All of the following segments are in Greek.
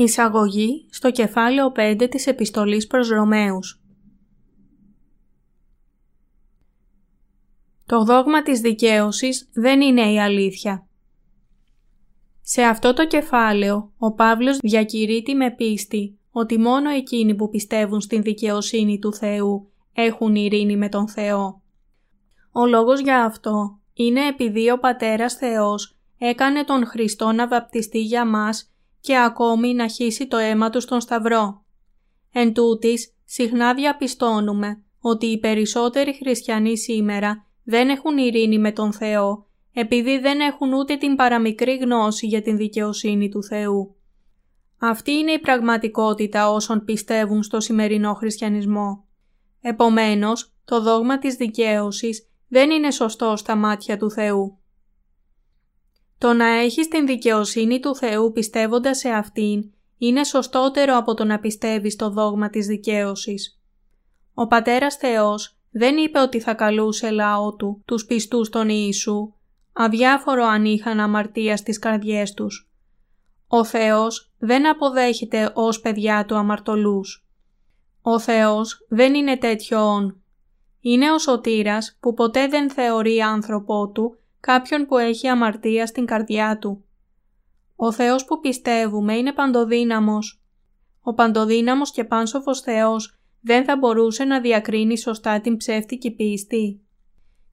Εισαγωγή στο κεφάλαιο 5 της Επιστολής προς Ρωμαίους Το δόγμα της δικαίωσης δεν είναι η αλήθεια. Σε αυτό το κεφάλαιο, ο Παύλος διακηρύττει με πίστη ότι μόνο εκείνοι που πιστεύουν στην δικαιοσύνη του Θεού έχουν ειρήνη με τον Θεό. Ο λόγος για αυτό είναι επειδή ο Πατέρας Θεός έκανε τον Χριστό να βαπτιστεί για μας και ακόμη να χύσει το αίμα του στον Σταυρό. Εν τούτης, συχνά διαπιστώνουμε ότι οι περισσότεροι χριστιανοί σήμερα δεν έχουν ειρήνη με τον Θεό επειδή δεν έχουν ούτε την παραμικρή γνώση για την δικαιοσύνη του Θεού. Αυτή είναι η πραγματικότητα όσων πιστεύουν στο σημερινό χριστιανισμό. Επομένως, το δόγμα της δικαίωσης δεν είναι σωστό στα μάτια του Θεού. Το να έχεις την δικαιοσύνη του Θεού πιστεύοντας σε Αυτήν είναι σωστότερο από το να πιστεύεις το δόγμα της δικαίωσης. Ο Πατέρας Θεός δεν είπε ότι θα καλούσε λαό του, τους πιστούς των Ιησού, αδιάφορο αν είχαν αμαρτία στις καρδιές τους. Ο Θεός δεν αποδέχεται ως παιδιά του αμαρτωλούς. Ο Θεός δεν είναι τέτοιον. Είναι ο σωτήρας που ποτέ δεν θεωρεί άνθρωπο του κάποιον που έχει αμαρτία στην καρδιά του. Ο Θεός που πιστεύουμε είναι παντοδύναμος. Ο παντοδύναμος και πάνσοφος Θεός δεν θα μπορούσε να διακρίνει σωστά την ψεύτικη πίστη.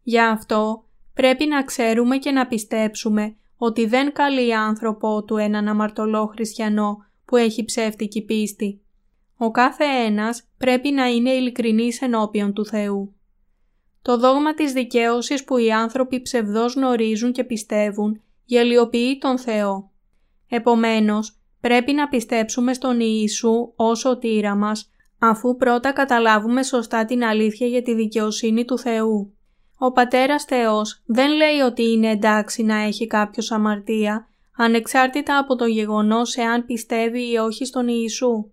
Γι' αυτό πρέπει να ξέρουμε και να πιστέψουμε ότι δεν καλεί άνθρωπο του έναν αμαρτωλό χριστιανό που έχει ψεύτικη πίστη. Ο κάθε ένας πρέπει να είναι ειλικρινής ενώπιον του Θεού. Το δόγμα της δικαίωσης που οι άνθρωποι ψευδώς γνωρίζουν και πιστεύουν γελιοποιεί τον Θεό. Επομένως, πρέπει να πιστέψουμε στον Ιησού ως σωτήρα μας, αφού πρώτα καταλάβουμε σωστά την αλήθεια για τη δικαιοσύνη του Θεού. Ο Πατέρας Θεός δεν λέει ότι είναι εντάξει να έχει κάποιος αμαρτία, ανεξάρτητα από το γεγονός εάν πιστεύει ή όχι στον Ιησού.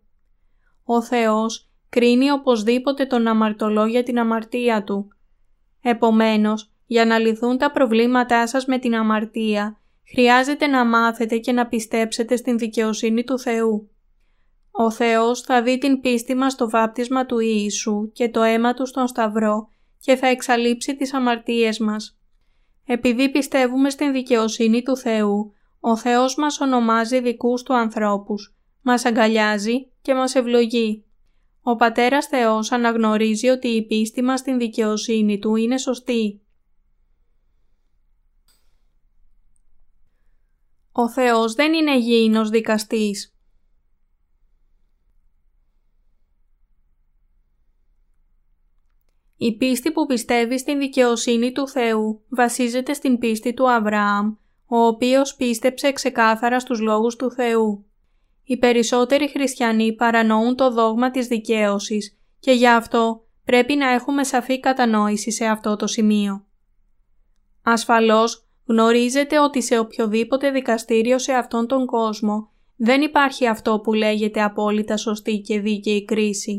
Ο Θεός κρίνει οπωσδήποτε τον αμαρτωλό για την αμαρτία του Επομένως, για να λυθούν τα προβλήματά σας με την αμαρτία, χρειάζεται να μάθετε και να πιστέψετε στην δικαιοσύνη του Θεού. Ο Θεός θα δει την πίστη μας στο βάπτισμα του Ιησού και το αίμα Του στον Σταυρό και θα εξαλείψει τις αμαρτίες μας. Επειδή πιστεύουμε στην δικαιοσύνη του Θεού, ο Θεός μας ονομάζει δικούς Του ανθρώπους, μας αγκαλιάζει και μας ευλογεί. Ο Πατέρας Θεός αναγνωρίζει ότι η πίστη μας στην δικαιοσύνη Του είναι σωστή. Ο Θεός δεν είναι γήινος δικαστής. Η πίστη που πιστεύει στην δικαιοσύνη του Θεού βασίζεται στην πίστη του Αβραάμ, ο οποίος πίστεψε ξεκάθαρα στους λόγους του Θεού. Οι περισσότεροι χριστιανοί παρανοούν το δόγμα της δικαίωσης και γι' αυτό πρέπει να έχουμε σαφή κατανόηση σε αυτό το σημείο. Ασφαλώς γνωρίζετε ότι σε οποιοδήποτε δικαστήριο σε αυτόν τον κόσμο δεν υπάρχει αυτό που λέγεται απόλυτα σωστή και δίκαιη κρίση.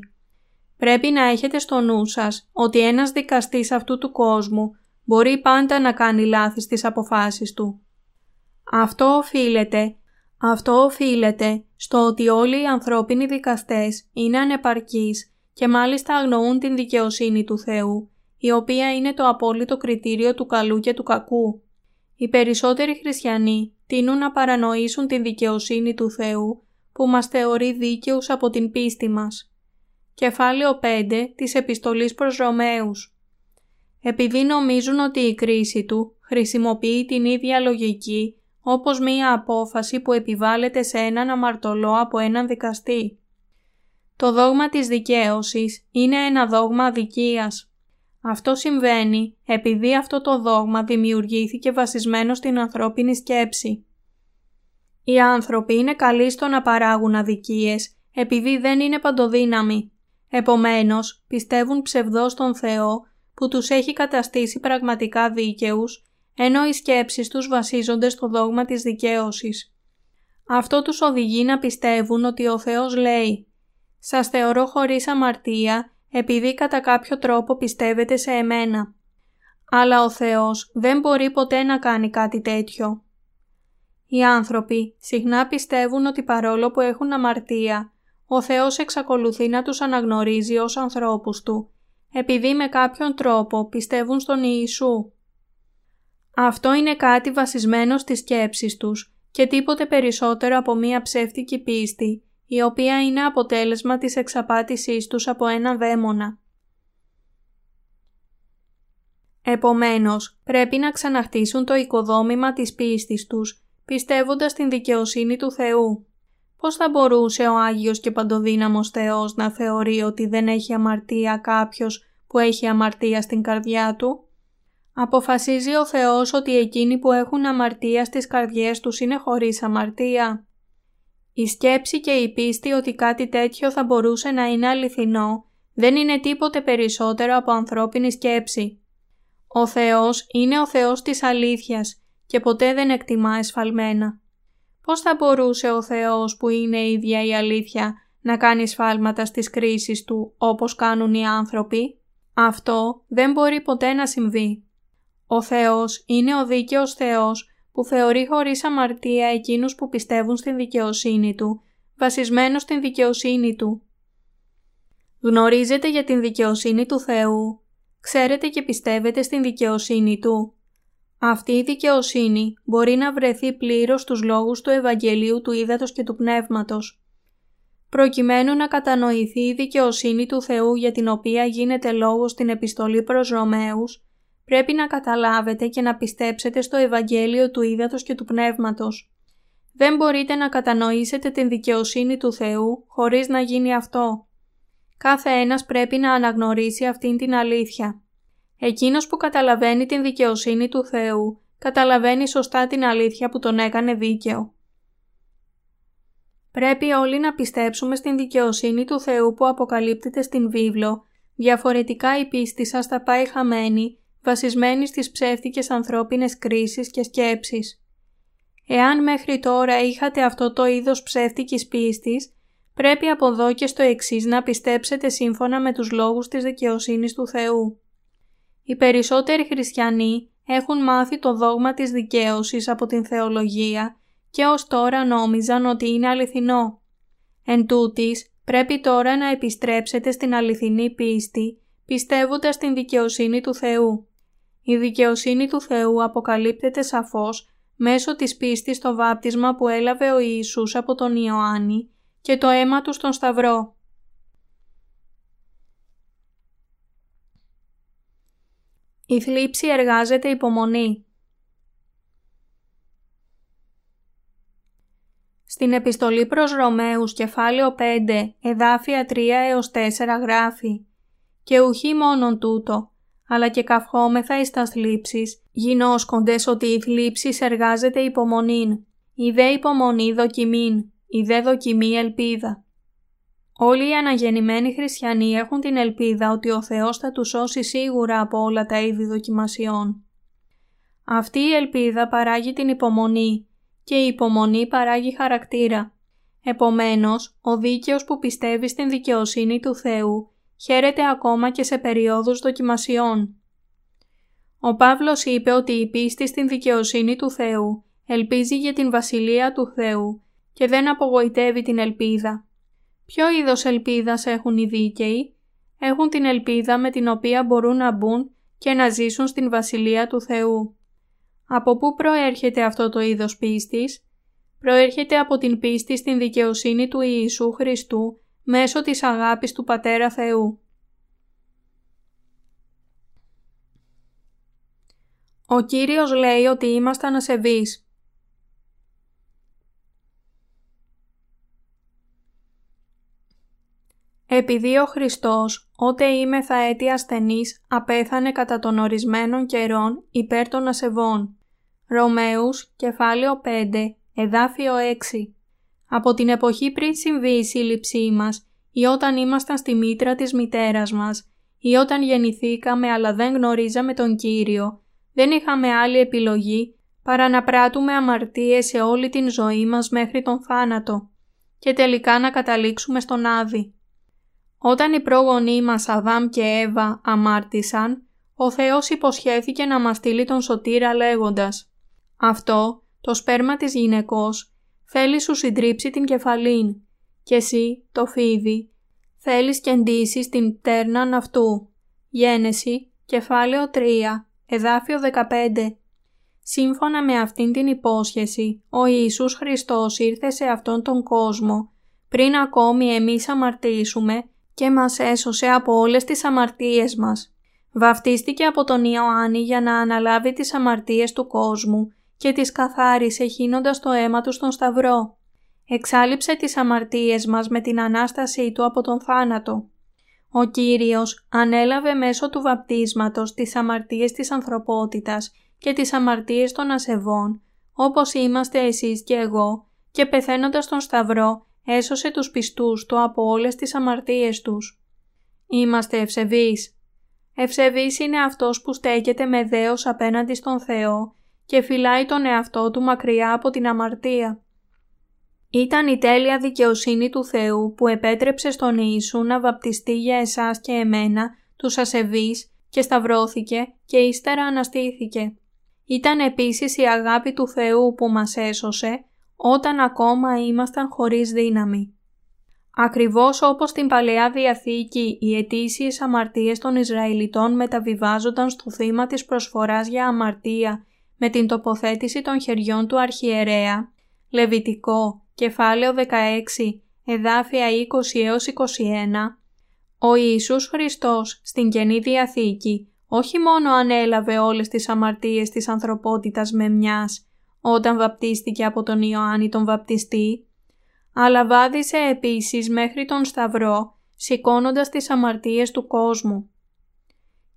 Πρέπει να έχετε στο νου σας ότι ένας δικαστής αυτού του κόσμου μπορεί πάντα να κάνει λάθη στις αποφάσεις του. Αυτό οφείλεται αυτό οφείλεται στο ότι όλοι οι ανθρώπινοι δικαστές είναι ανεπαρκείς και μάλιστα αγνοούν την δικαιοσύνη του Θεού, η οποία είναι το απόλυτο κριτήριο του καλού και του κακού. Οι περισσότεροι χριστιανοί τείνουν να παρανοήσουν την δικαιοσύνη του Θεού που μας θεωρεί δίκαιους από την πίστη μας. Κεφάλαιο 5 της Επιστολής προς Ρωμαίους Επειδή νομίζουν ότι η κρίση του χρησιμοποιεί την ίδια λογική όπως μία απόφαση που επιβάλλεται σε έναν αμαρτωλό από έναν δικαστή. Το δόγμα της δικαίωσης είναι ένα δόγμα αδικίας. Αυτό συμβαίνει επειδή αυτό το δόγμα δημιουργήθηκε βασισμένο στην ανθρώπινη σκέψη. Οι άνθρωποι είναι καλοί στο να παράγουν αδικίες επειδή δεν είναι παντοδύναμοι. Επομένως, πιστεύουν ψευδός τον Θεό που τους έχει καταστήσει πραγματικά δίκαιους ενώ οι σκέψεις τους βασίζονται στο δόγμα της δικαίωσης. Αυτό τους οδηγεί να πιστεύουν ότι ο Θεός λέει «Σας θεωρώ χωρίς αμαρτία επειδή κατά κάποιο τρόπο πιστεύετε σε εμένα». Αλλά ο Θεός δεν μπορεί ποτέ να κάνει κάτι τέτοιο. Οι άνθρωποι συχνά πιστεύουν ότι παρόλο που έχουν αμαρτία, ο Θεός εξακολουθεί να τους αναγνωρίζει ως ανθρώπους Του, επειδή με κάποιον τρόπο πιστεύουν στον Ιησού. Αυτό είναι κάτι βασισμένο στις σκέψεις τους και τίποτε περισσότερο από μία ψεύτικη πίστη, η οποία είναι αποτέλεσμα της εξαπάτησής τους από ένα δαίμονα. Επομένως, πρέπει να ξαναχτίσουν το οικοδόμημα της πίστης τους, πιστεύοντας την δικαιοσύνη του Θεού. Πώς θα μπορούσε ο Άγιος και Παντοδύναμος Θεός να θεωρεί ότι δεν έχει αμαρτία κάποιος που έχει αμαρτία στην καρδιά του; Αποφασίζει ο Θεός ότι εκείνοι που έχουν αμαρτία στις καρδιές τους είναι χωρίς αμαρτία. Η σκέψη και η πίστη ότι κάτι τέτοιο θα μπορούσε να είναι αληθινό δεν είναι τίποτε περισσότερο από ανθρώπινη σκέψη. Ο Θεός είναι ο Θεός της αλήθειας και ποτέ δεν εκτιμά εσφαλμένα. Πώς θα μπορούσε ο Θεός που είναι η ίδια η αλήθεια να κάνει σφάλματα στις κρίσεις Του όπως κάνουν οι άνθρωποι; Αυτό δεν μπορεί ποτέ να συμβεί. Ο Θεός είναι ο δίκαιος Θεός που θεωρεί χωρίς αμαρτία εκείνους που πιστεύουν στην δικαιοσύνη Του, βασισμένο στην δικαιοσύνη Του. Γνωρίζετε για την δικαιοσύνη του Θεού, ξέρετε και πιστεύετε στην δικαιοσύνη Του. Αυτή η δικαιοσύνη μπορεί να βρεθεί πλήρως στους λόγους του Ευαγγελίου του Ήδατος και του Πνεύματος. Προκειμένου να κατανοηθεί η δικαιοσύνη του Θεού για την οποία γίνεται λόγος στην επιστολή προς Ρωμαίους, πρέπει να καταλάβετε και να πιστέψετε στο Ευαγγέλιο του Ήδατος και του Πνεύματος. Δεν μπορείτε να κατανοήσετε την δικαιοσύνη του Θεού χωρίς να γίνει αυτό. Κάθε ένας πρέπει να αναγνωρίσει αυτήν την αλήθεια. Εκείνος που καταλαβαίνει την δικαιοσύνη του Θεού, καταλαβαίνει σωστά την αλήθεια που τον έκανε δίκαιο. Πρέπει όλοι να πιστέψουμε στην δικαιοσύνη του Θεού που αποκαλύπτεται στην βίβλο, διαφορετικά η πίστη σας θα πάει χαμένη βασισμένη στις ψεύτικες ανθρώπινες κρίσεις και σκέψεις. Εάν μέχρι τώρα είχατε αυτό το είδος ψεύτικης πίστης, πρέπει από εδώ και στο εξής να πιστέψετε σύμφωνα με τους λόγους της δικαιοσύνης του Θεού. Οι περισσότεροι χριστιανοί έχουν μάθει το δόγμα της δικαίωσης από την θεολογία και ως τώρα νόμιζαν ότι είναι αληθινό. Εν τούτης, πρέπει τώρα να επιστρέψετε στην αληθινή πίστη, πιστεύοντας την δικαιοσύνη του Θεού. Η δικαιοσύνη του Θεού αποκαλύπτεται σαφώς μέσω της πίστης στο βάπτισμα που έλαβε ο Ιησούς από τον Ιωάννη και το αίμα του στον Σταυρό. Η θλίψη εργάζεται υπομονή. Στην επιστολή προς Ρωμαίους κεφάλαιο 5 εδάφια 3 έως 4 γράφει «Και ουχή μόνον τούτο, αλλά και καυχόμεθα εις τας θλίψεις, γινώσκοντες ότι η θλίψης εργάζεται υπομονήν, η δε υπομονή δοκιμήν, η δε δοκιμή ελπίδα. Όλοι οι αναγεννημένοι χριστιανοί έχουν την ελπίδα ότι ο Θεός θα τους σώσει σίγουρα από όλα τα είδη δοκιμασιών. Αυτή η ελπίδα παράγει την υπομονή και η υπομονή παράγει χαρακτήρα. Επομένως, ο δίκαιος που πιστεύει στην δικαιοσύνη του Θεού χαίρεται ακόμα και σε περιόδους δοκιμασιών. Ο Παύλος είπε ότι η πίστη στην δικαιοσύνη του Θεού ελπίζει για την Βασιλεία του Θεού και δεν απογοητεύει την ελπίδα. Ποιο είδος ελπίδας έχουν οι δίκαιοι; Έχουν την ελπίδα με την οποία μπορούν να μπουν και να ζήσουν στην Βασιλεία του Θεού. Από πού προέρχεται αυτό το είδος πίστης; Προέρχεται από την πίστη στην δικαιοσύνη του Ιησού Χριστού μέσω της αγάπης του Πατέρα Θεού. Ο Κύριος λέει ότι ήμασταν ασεβείς. Επειδή ο Χριστός, ότε είμαι θα έτη ασθενής, απέθανε κατά των ορισμένων καιρών υπέρ των ασεβών. Ρωμαίους, κεφάλαιο 5, εδάφιο 6 από την εποχή πριν συμβεί η σύλληψή μας ή όταν ήμασταν στη μήτρα της μητέρας μας ή όταν γεννηθήκαμε αλλά δεν γνωρίζαμε τον Κύριο, δεν είχαμε άλλη επιλογή παρά να πράττουμε αμαρτίες σε όλη την ζωή μας μέχρι τον θάνατο και τελικά να καταλήξουμε στον Άδη. Όταν οι πρόγονοί μας Αδάμ και Εύα αμάρτησαν, ο Θεός υποσχέθηκε να μας στείλει τον σωτήρα λέγοντας «Αυτό το σπέρμα της γυναικός θέλεις σου συντρίψει την κεφαλήν και εσύ, το φίδι, θέλεις και εντύσεις την πτέρναν αυτού. Γένεση, κεφάλαιο 3, εδάφιο 15. Σύμφωνα με αυτήν την υπόσχεση, ο Ιησούς Χριστός ήρθε σε αυτόν τον κόσμο πριν ακόμη εμείς αμαρτήσουμε και μας έσωσε από όλες τις αμαρτίες μας. Βαφτίστηκε από τον Ιωάννη για να αναλάβει τις αμαρτίες του κόσμου και τις καθάρισε χύνοντας το αίμα του στον Σταυρό. Εξάλληψε τις αμαρτίες μας με την Ανάστασή Του από τον θάνατο. Ο Κύριος ανέλαβε μέσω του βαπτίσματος τις αμαρτίες της ανθρωπότητας και τις αμαρτίες των ασεβών, όπως είμαστε εσείς και εγώ, και πεθαίνοντας τον Σταυρό έσωσε τους πιστούς του από όλες τις αμαρτίες τους. Είμαστε ευσεβείς. Ευσεβής είναι αυτός που στέκεται με δέος απέναντι στον Θεό και φυλάει τον εαυτό του μακριά από την αμαρτία. Ήταν η τέλεια δικαιοσύνη του Θεού που επέτρεψε στον Ιησού να βαπτιστεί για εσάς και εμένα, τους ασεβείς, και σταυρώθηκε και ύστερα αναστήθηκε. Ήταν επίσης η αγάπη του Θεού που μας έσωσε όταν ακόμα ήμασταν χωρίς δύναμη. Ακριβώς όπως στην Παλαιά Διαθήκη οι αιτήσιες αμαρτίες των Ισραηλιτών μεταβιβάζονταν στο θύμα της προσφοράς για αμαρτία με την τοποθέτηση των χεριών του αρχιερέα, Λεβιτικό, κεφάλαιο 16, εδάφια 20 έως 21, ο Ιησούς Χριστός στην Καινή Διαθήκη όχι μόνο ανέλαβε όλες τις αμαρτίες της ανθρωπότητας με μιας, όταν βαπτίστηκε από τον Ιωάννη τον βαπτιστή, αλλά βάδισε επίσης μέχρι τον Σταυρό, σηκώνοντας τις αμαρτίες του κόσμου.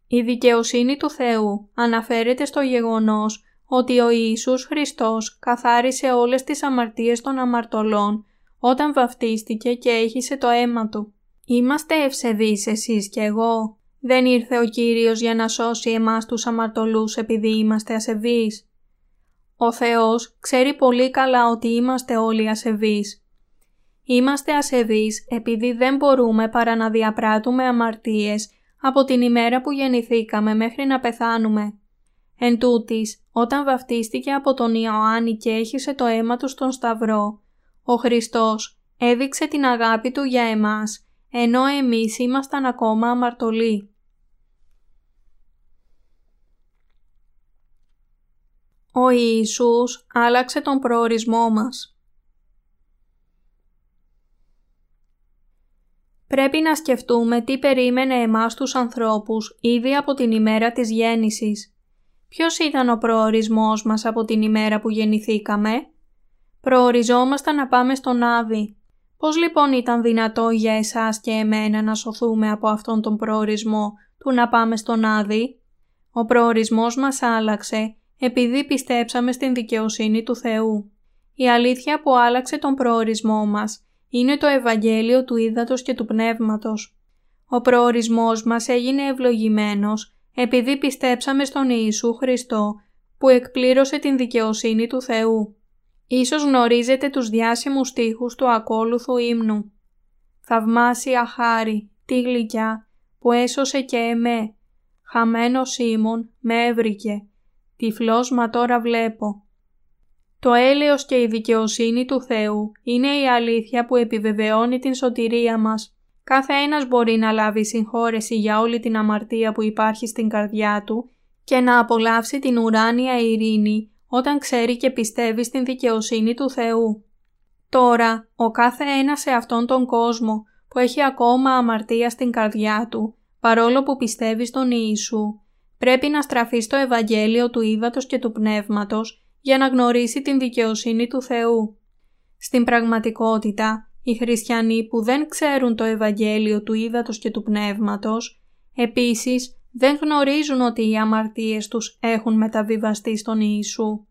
Η δικαιοσύνη του Θεού αναφέρεται στο γεγονός ότι ο Ιησούς Χριστός καθάρισε όλες τις αμαρτίες των αμαρτωλών όταν βαφτίστηκε και έχισε το αίμα Του. Είμαστε ευσεβείς εσείς και εγώ. Δεν ήρθε ο Κύριος για να σώσει εμάς τους αμαρτωλούς επειδή είμαστε ασεβείς. Ο Θεός ξέρει πολύ καλά ότι είμαστε όλοι ασεβείς. Είμαστε ασεβείς επειδή δεν μπορούμε παρά να διαπράττουμε αμαρτίες από την ημέρα που γεννηθήκαμε μέχρι να πεθάνουμε. Εν τούτης, όταν βαφτίστηκε από τον Ιωάννη και έχισε το αίμα του στον Σταυρό, ο Χριστός έδειξε την αγάπη Του για εμάς, ενώ εμείς ήμασταν ακόμα αμαρτωλοί. Ο Ιησούς άλλαξε τον προορισμό μας. Πρέπει να σκεφτούμε τι περίμενε εμάς τους ανθρώπους ήδη από την ημέρα της γέννησης. Ποιος ήταν ο προορισμός μας από την ημέρα που γεννηθήκαμε; Προοριζόμασταν να πάμε στον Άδη. Πώς λοιπόν ήταν δυνατό για εσάς και εμένα να σωθούμε από αυτόν τον προορισμό του να πάμε στον Άδη; Ο προορισμός μας άλλαξε επειδή πιστέψαμε στην δικαιοσύνη του Θεού. Η αλήθεια που άλλαξε τον προορισμό μας είναι το Ευαγγέλιο του Ήδατος και του Πνεύματος. Ο προορισμός μας έγινε ευλογημένος επειδή πιστέψαμε στον Ιησού Χριστό που εκπλήρωσε την δικαιοσύνη του Θεού. Ίσως γνωρίζετε τους διάσημους στίχους του ακόλουθου ύμνου. «Θαυμάσια χάρη, τι γλυκιά, που έσωσε και εμέ, χαμένο Σίμων με έβρικε, τυφλός μα τώρα βλέπω». Το έλεος και η δικαιοσύνη του Θεού είναι η αλήθεια που επιβεβαιώνει την σωτηρία μας Κάθε ένας μπορεί να λάβει συγχώρεση για όλη την αμαρτία που υπάρχει στην καρδιά του και να απολαύσει την ουράνια ειρήνη όταν ξέρει και πιστεύει στην δικαιοσύνη του Θεού. Τώρα, ο κάθε ένας σε αυτόν τον κόσμο που έχει ακόμα αμαρτία στην καρδιά του, παρόλο που πιστεύει στον Ιησού, πρέπει να στραφεί στο Ευαγγέλιο του Ήδατος και του Πνεύματος για να γνωρίσει την δικαιοσύνη του Θεού. Στην πραγματικότητα, οι χριστιανοί που δεν ξέρουν το Ευαγγέλιο του Ήδατος και του Πνεύματος, επίσης δεν γνωρίζουν ότι οι αμαρτίες τους έχουν μεταβιβαστεί στον Ιησού.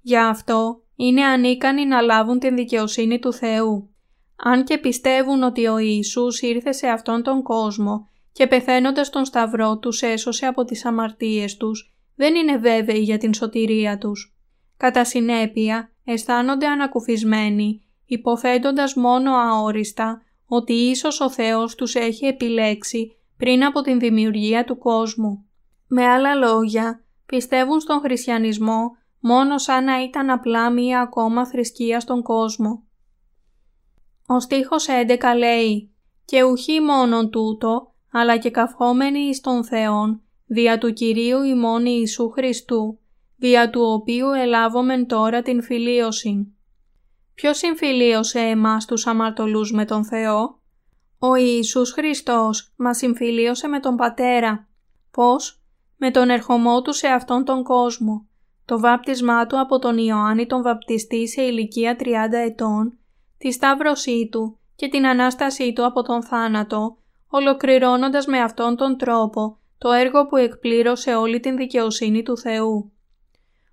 Γι' αυτό είναι ανίκανοι να λάβουν την δικαιοσύνη του Θεού. Αν και πιστεύουν ότι ο Ιησούς ήρθε σε αυτόν τον κόσμο και πεθαίνοντας τον Σταυρό τους έσωσε από τις αμαρτίες τους, δεν είναι βέβαιοι για την σωτηρία τους. Κατά συνέπεια, αισθάνονται ανακουφισμένοι υποθέτοντας μόνο αόριστα ότι ίσως ο Θεός τους έχει επιλέξει πριν από την δημιουργία του κόσμου. Με άλλα λόγια, πιστεύουν στον χριστιανισμό μόνο σαν να ήταν απλά μία ακόμα θρησκεία στον κόσμο. Ο στίχος 11 λέει «Και ουχή μόνον τούτο, αλλά και καυχόμενοι εις τον Θεόν, δια του Κυρίου ημών Ιησού Χριστού, δια του οποίου ελάβομεν τώρα την φιλίωση». Ποιος συμφιλίωσε εμάς τους αμαρτωλούς με τον Θεό; Ο Ιησούς Χριστός μας συμφιλίωσε με τον Πατέρα. Πώς; Με τον ερχομό Του σε αυτόν τον κόσμο. Το βάπτισμά Του από τον Ιωάννη τον βαπτιστή σε ηλικία 30 ετών, τη σταύρωσή Του και την Ανάστασή Του από τον θάνατο, ολοκληρώνοντας με αυτόν τον τρόπο το έργο που εκπλήρωσε όλη την δικαιοσύνη του Θεού.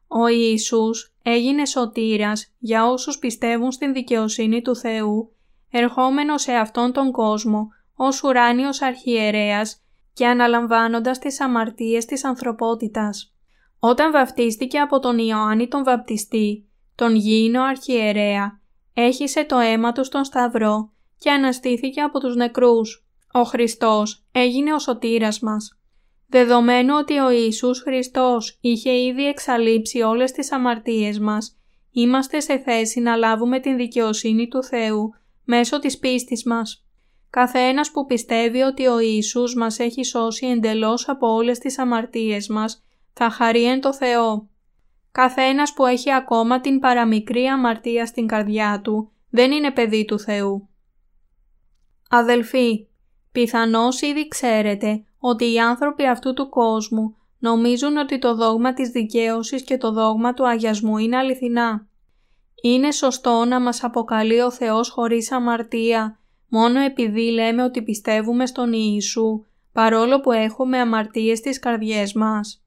Ο Ιησούς έγινε σωτήρας για όσους πιστεύουν στην δικαιοσύνη του Θεού, ερχόμενος σε αυτόν τον κόσμο ως ουράνιος αρχιερέας και αναλαμβάνοντας τις αμαρτίες της ανθρωπότητας. Όταν βαφτίστηκε από τον Ιωάννη τον βαπτιστή, τον γήινο αρχιερέα, έχισε το αίμα του στον Σταυρό και αναστήθηκε από τους νεκρούς. Ο Χριστός έγινε ο σωτήρας μας. Δεδομένου ότι ο Ιησούς Χριστός είχε ήδη εξαλείψει όλες τις αμαρτίες μας, είμαστε σε θέση να λάβουμε την δικαιοσύνη του Θεού μέσω της πίστης μας. Καθένας που πιστεύει ότι ο Ιησούς μας έχει σώσει εντελώς από όλες τις αμαρτίες μας, θα χαρεί εν το Θεό. Καθένας που έχει ακόμα την παραμικρή αμαρτία στην καρδιά του, δεν είναι παιδί του Θεού. Αδελφοί, πιθανώς ήδη ξέρετε ότι οι άνθρωποι αυτού του κόσμου νομίζουν ότι το δόγμα της δικαίωσης και το δόγμα του αγιασμού είναι αληθινά. Είναι σωστό να μας αποκαλεί ο Θεός χωρίς αμαρτία, μόνο επειδή λέμε ότι πιστεύουμε στον Ιησού, παρόλο που έχουμε αμαρτίες στις καρδιές μας.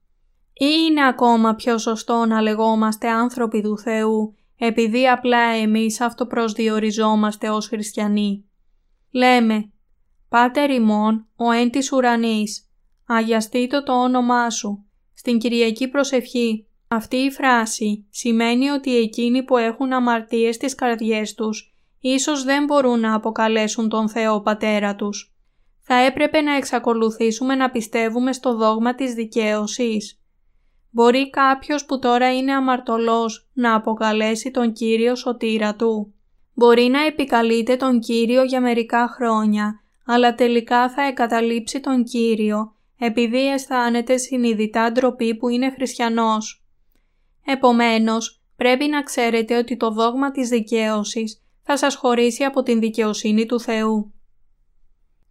Ή είναι ακόμα πιο σωστό να λεγόμαστε άνθρωποι του Θεού, επειδή απλά εμείς αυτοπροσδιοριζόμαστε ως χριστιανοί. Λέμε «Πάτερ ημών, ο εν της ουρανής, αγιαστήτω το όνομά σου». Στην Κυριακή προσευχή, αυτή η φράση σημαίνει ότι εκείνοι που έχουν αμαρτίες στις καρδιές τους, ίσως δεν μπορούν να αποκαλέσουν τον Θεό Πατέρα τους. Θα έπρεπε να εξακολουθήσουμε να πιστεύουμε στο δόγμα της δικαίωσης. Μπορεί κάποιος που τώρα είναι αμαρτωλός να αποκαλέσει τον Κύριο σωτήρα του. Μπορεί να επικαλείται τον Κύριο για μερικά χρόνια αλλά τελικά θα εγκαταλείψει τον Κύριο επειδή αισθάνεται συνειδητά ντροπή που είναι χριστιανός. Επομένως, πρέπει να ξέρετε ότι το δόγμα της δικαίωσης θα σας χωρίσει από την δικαιοσύνη του Θεού.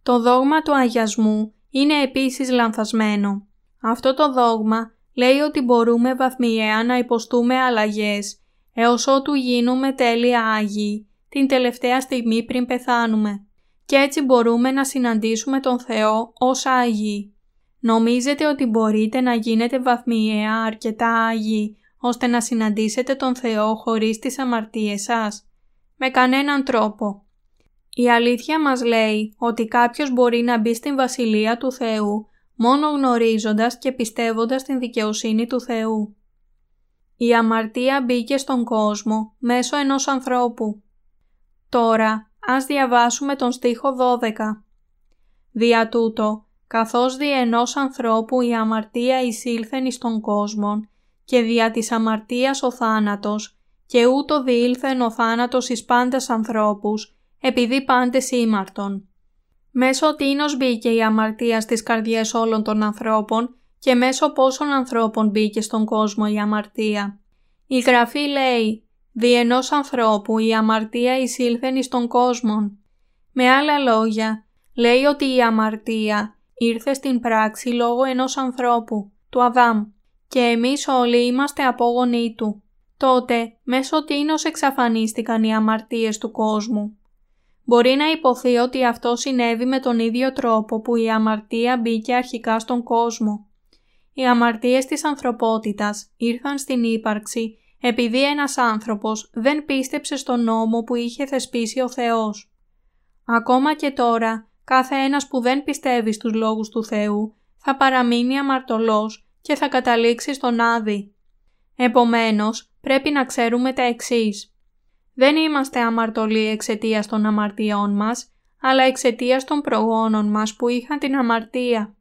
Το δόγμα του αγιασμού είναι επίσης λανθασμένο. Αυτό το δόγμα λέει ότι μπορούμε βαθμιαία να υποστούμε αλλαγές έως ότου γίνουμε τέλεια Άγιοι την τελευταία στιγμή πριν πεθάνουμε και έτσι μπορούμε να συναντήσουμε τον Θεό ως Άγιοι. Νομίζετε ότι μπορείτε να γίνετε βαθμιαία αρκετά Άγιοι ώστε να συναντήσετε τον Θεό χωρίς τις αμαρτίες σας; Με κανέναν τρόπο. Η αλήθεια μας λέει ότι κάποιος μπορεί να μπει στην Βασιλεία του Θεού μόνο γνωρίζοντας και πιστεύοντας την δικαιοσύνη του Θεού. Η αμαρτία μπήκε στον κόσμο μέσω ενός ανθρώπου. Τώρα Ας διαβάσουμε τον στίχο 12. Δια τούτο, καθώς δι' ενός ανθρώπου η αμαρτία εισήλθεν εις τον κόσμο και δια της αμαρτίας ο θάνατος και ούτω διήλθεν ο θάνατος εις πάντες ανθρώπους, επειδή πάντες ήμαρτον. Μέσω τίνος μπήκε η αμαρτία στις καρδιές όλων των ανθρώπων και μέσω πόσων ανθρώπων μπήκε στον κόσμο η αμαρτία. Η Γραφή λέει Δι' ενός ανθρώπου η αμαρτία εισήλθεν εις τον κόσμο. Με άλλα λόγια, λέει ότι η αμαρτία ήρθε στην πράξη λόγω ενός ανθρώπου, του Αδάμ, και εμείς όλοι είμαστε απόγονοί του. Τότε, μέσω τίνος εξαφανίστηκαν οι αμαρτίες του κόσμου. Μπορεί να υποθεί ότι αυτό συνέβη με τον ίδιο τρόπο που η αμαρτία μπήκε αρχικά στον κόσμο. Οι αμαρτίες της ανθρωπότητας ήρθαν στην ύπαρξη επειδή ένας άνθρωπος δεν πίστεψε στον νόμο που είχε θεσπίσει ο Θεός. Ακόμα και τώρα, κάθε ένας που δεν πιστεύει στους λόγους του Θεού θα παραμείνει αμαρτωλός και θα καταλήξει στον Άδη. Επομένως, πρέπει να ξέρουμε τα εξής. Δεν είμαστε αμαρτωλοί εξαιτίας των αμαρτιών μας, αλλά εξαιτίας των προγόνων μας που είχαν την αμαρτία.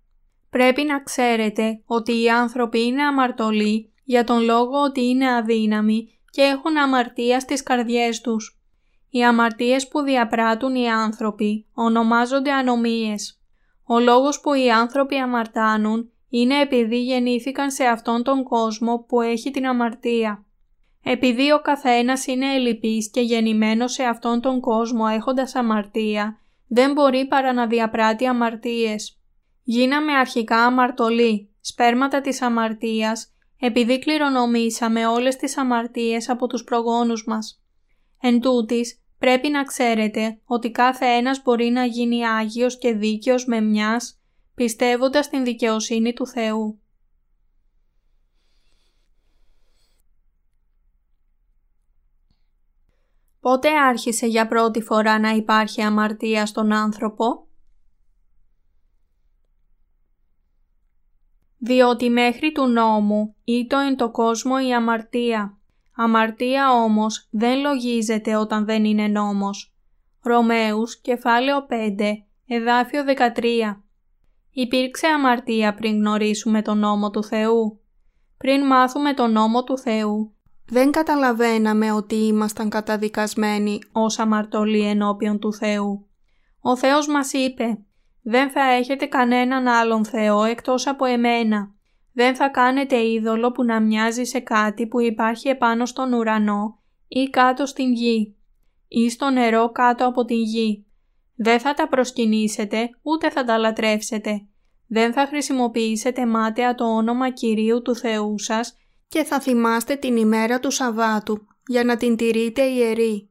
Πρέπει να ξέρετε ότι οι άνθρωποι είναι αμαρτωλοί για τον λόγο ότι είναι αδύναμοι και έχουν αμαρτία στις καρδιές τους. Οι αμαρτίες που διαπράττουν οι άνθρωποι ονομάζονται ανομίες. Ο λόγος που οι άνθρωποι αμαρτάνουν είναι επειδή γεννήθηκαν σε αυτόν τον κόσμο που έχει την αμαρτία. Επειδή ο καθένας είναι ελλειπής και γεννημένος σε αυτόν τον κόσμο έχοντας αμαρτία, δεν μπορεί παρά να διαπράττει αμαρτίες. Γίναμε αρχικά αμαρτωλοί, σπέρματα της αμαρτίας, επειδή κληρονομήσαμε όλες τις αμαρτίες από τους προγόνους μας. Εν τούτης, πρέπει να ξέρετε ότι κάθε ένας μπορεί να γίνει Άγιος και δίκαιος με μιας, πιστεύοντας την δικαιοσύνη του Θεού. Πότε άρχισε για πρώτη φορά να υπάρχει αμαρτία στον άνθρωπο; Διότι μέχρι του νόμου ήτο εν το κόσμο η αμαρτία. Αμαρτία όμως δεν λογίζεται όταν δεν είναι νόμος. Ρωμαίους, κεφάλαιο 5, εδάφιο 13. Υπήρξε αμαρτία πριν γνωρίσουμε τον νόμο του Θεού. Πριν μάθουμε τον νόμο του Θεού, δεν καταλαβαίναμε ότι ήμασταν καταδικασμένοι ως αμαρτωλοί ενώπιον του Θεού. Ο Θεός μας είπε «Δεν θα έχετε κανέναν άλλον Θεό εκτός από εμένα. Δεν θα κάνετε είδωλο που να μοιάζει σε κάτι που υπάρχει επάνω στον ουρανό ή κάτω στην γη ή στο νερό κάτω από την γη. Δεν θα τα προσκυνήσετε ούτε θα τα λατρεύσετε. Δεν θα χρησιμοποιήσετε μάταια το όνομα Κυρίου του Θεού σας και θα θυμάστε την ημέρα του Σαββάτου για να την τηρείτε ιερή.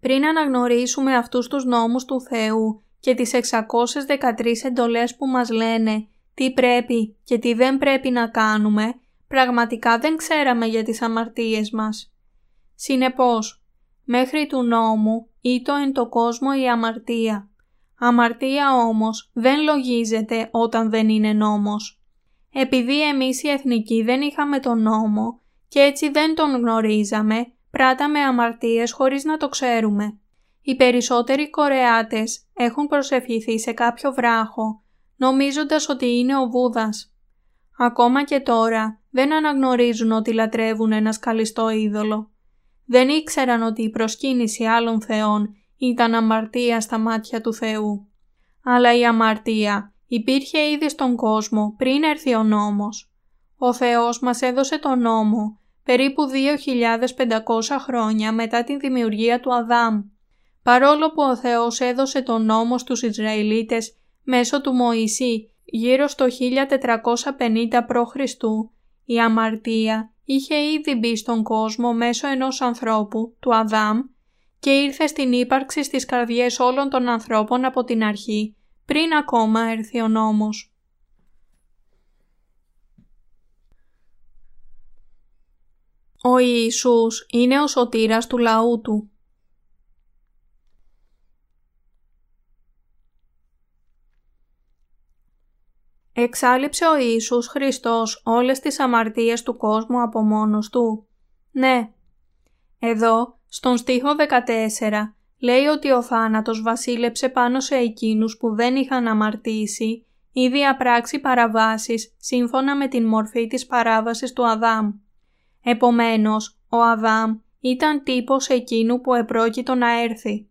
Πριν αναγνωρίσουμε αυτούς τους νόμους του Θεού και τις 613 εντολές που μας λένε τι πρέπει και τι δεν πρέπει να κάνουμε, πραγματικά δεν ξέραμε για τις αμαρτίες μας. Συνεπώς, μέχρι του νόμου ήτο εν το κόσμο η αμαρτία. Αμαρτία όμως δεν λογίζεται όταν δεν είναι νόμος. Επειδή εμείς οι εθνικοί δεν είχαμε τον νόμο και έτσι δεν τον γνωρίζαμε, πράταμε αμαρτίες χωρίς να το ξέρουμε. Οι περισσότεροι Κορεάτες έχουν προσευχηθεί σε κάποιο βράχο, νομίζοντας ότι είναι ο Βούδας. Ακόμα και τώρα δεν αναγνωρίζουν ότι λατρεύουν ένας σκαλιστό είδωλο. Δεν ήξεραν ότι η προσκύνηση άλλων θεών ήταν αμαρτία στα μάτια του Θεού. Αλλά η αμαρτία υπήρχε ήδη στον κόσμο πριν έρθει ο νόμος. Ο Θεός μας έδωσε τον νόμο περίπου 2.500 χρόνια μετά την δημιουργία του Αδάμ. Παρόλο που ο Θεός έδωσε τον νόμο στους Ισραηλίτες μέσω του Μωυσή γύρω στο 1450 π.Χ. η αμαρτία είχε ήδη μπει στον κόσμο μέσω ενός ανθρώπου, του Αδάμ, και ήρθε στην ύπαρξη στις καρδιές όλων των ανθρώπων από την αρχή πριν ακόμα έρθει ο νόμος. Ο Ιησούς είναι ο σωτήρας του λαού του. Εξάλληψε ο Ιησούς Χριστός όλες τις αμαρτίες του κόσμου από μόνος του. Ναι. Εδώ, στον στίχο 14, λέει ότι ο θάνατος βασίλεψε πάνω σε εκείνους που δεν είχαν αμαρτήσει ή διαπράξει παραβάσεις σύμφωνα με την μορφή της παράβασης του Αδάμ. Επομένως, ο Αδάμ ήταν τύπος εκείνου που επρόκειτο να έρθει.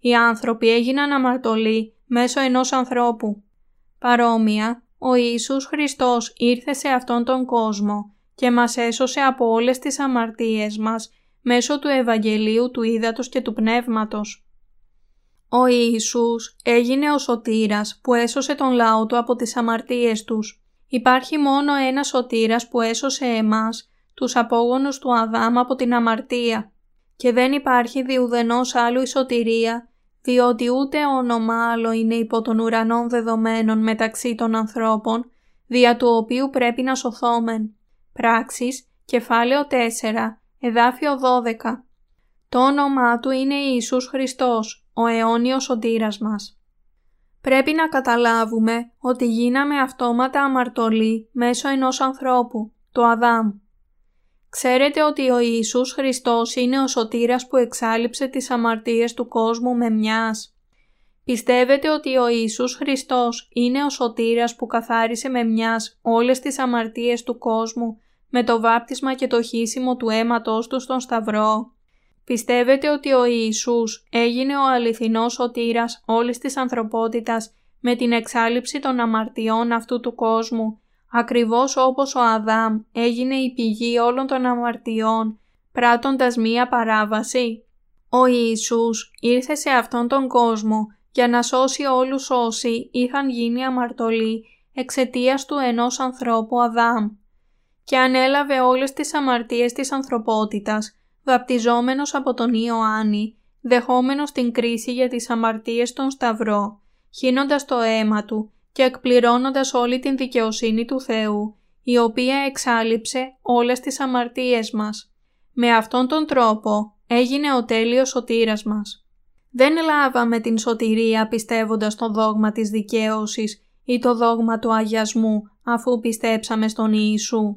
Οι άνθρωποι έγιναν αμαρτωλοί μέσω ενός ανθρώπου. Παρόμοια, ο Ιησούς Χριστός ήρθε σε αυτόν τον κόσμο και μας έσωσε από όλες τις αμαρτίες μας μέσω του Ευαγγελίου του Ήδατος και του Πνεύματος. Ο Ιησούς έγινε ο σωτήρας που έσωσε τον λαό του από τις αμαρτίες τους. Υπάρχει μόνο ένας σωτήρας που έσωσε εμάς, τους απόγονους του Αδάμ από την αμαρτία. Και δεν υπάρχει διουδενός άλλου η σωτηρία, διότι ούτε όνομα άλλο είναι υπό των ουρανών δεδομένων μεταξύ των ανθρώπων, δια του οποίου πρέπει να σωθόμεν. Πράξεις, κεφάλαιο 4, Εδάφιο 12 Το όνομά Του είναι Ιησούς Χριστός, ο αιώνιος σωτήρας μας. Πρέπει να καταλάβουμε ότι γίναμε αυτόματα αμαρτωλοί μέσω ενός ανθρώπου, του Αδάμ. Ξέρετε ότι ο Ιησούς Χριστός είναι ο σωτήρας που εξάλληψε τις αμαρτίες του κόσμου με μιας; Πιστεύετε ότι ο Ιησούς Χριστός είναι ο σωτήρας που καθάρισε με μιας όλες τις αμαρτίες του κόσμου με το βάπτισμα και το χύσιμο του αίματος του στον Σταυρό; Πιστεύετε ότι ο Ιησούς έγινε ο αληθινός σωτήρας όλης της ανθρωπότητας με την εξάλληψη των αμαρτιών αυτού του κόσμου, ακριβώς όπως ο Αδάμ έγινε η πηγή όλων των αμαρτιών, πράττοντας μία παράβαση. Ο Ιησούς ήρθε σε αυτόν τον κόσμο για να σώσει όλους όσοι είχαν γίνει αμαρτωλοί εξαιτίας του ενός ανθρώπου Αδάμ και ανέλαβε όλες τις αμαρτίες της ανθρωπότητας, βαπτιζόμενος από τον Ιωάννη, δεχόμενος την κρίση για τις αμαρτίες των Σταυρό, χύνοντας το αίμα του και εκπληρώνοντας όλη την δικαιοσύνη του Θεού, η οποία εξάλληψε όλες τις αμαρτίες μας. Με αυτόν τον τρόπο έγινε ο τέλειος σωτήρας μας. Δεν λάβαμε την σωτηρία πιστεύοντας το δόγμα της δικαίωσης ή το δόγμα του αγιασμού αφού πιστέψαμε στον Ιησού.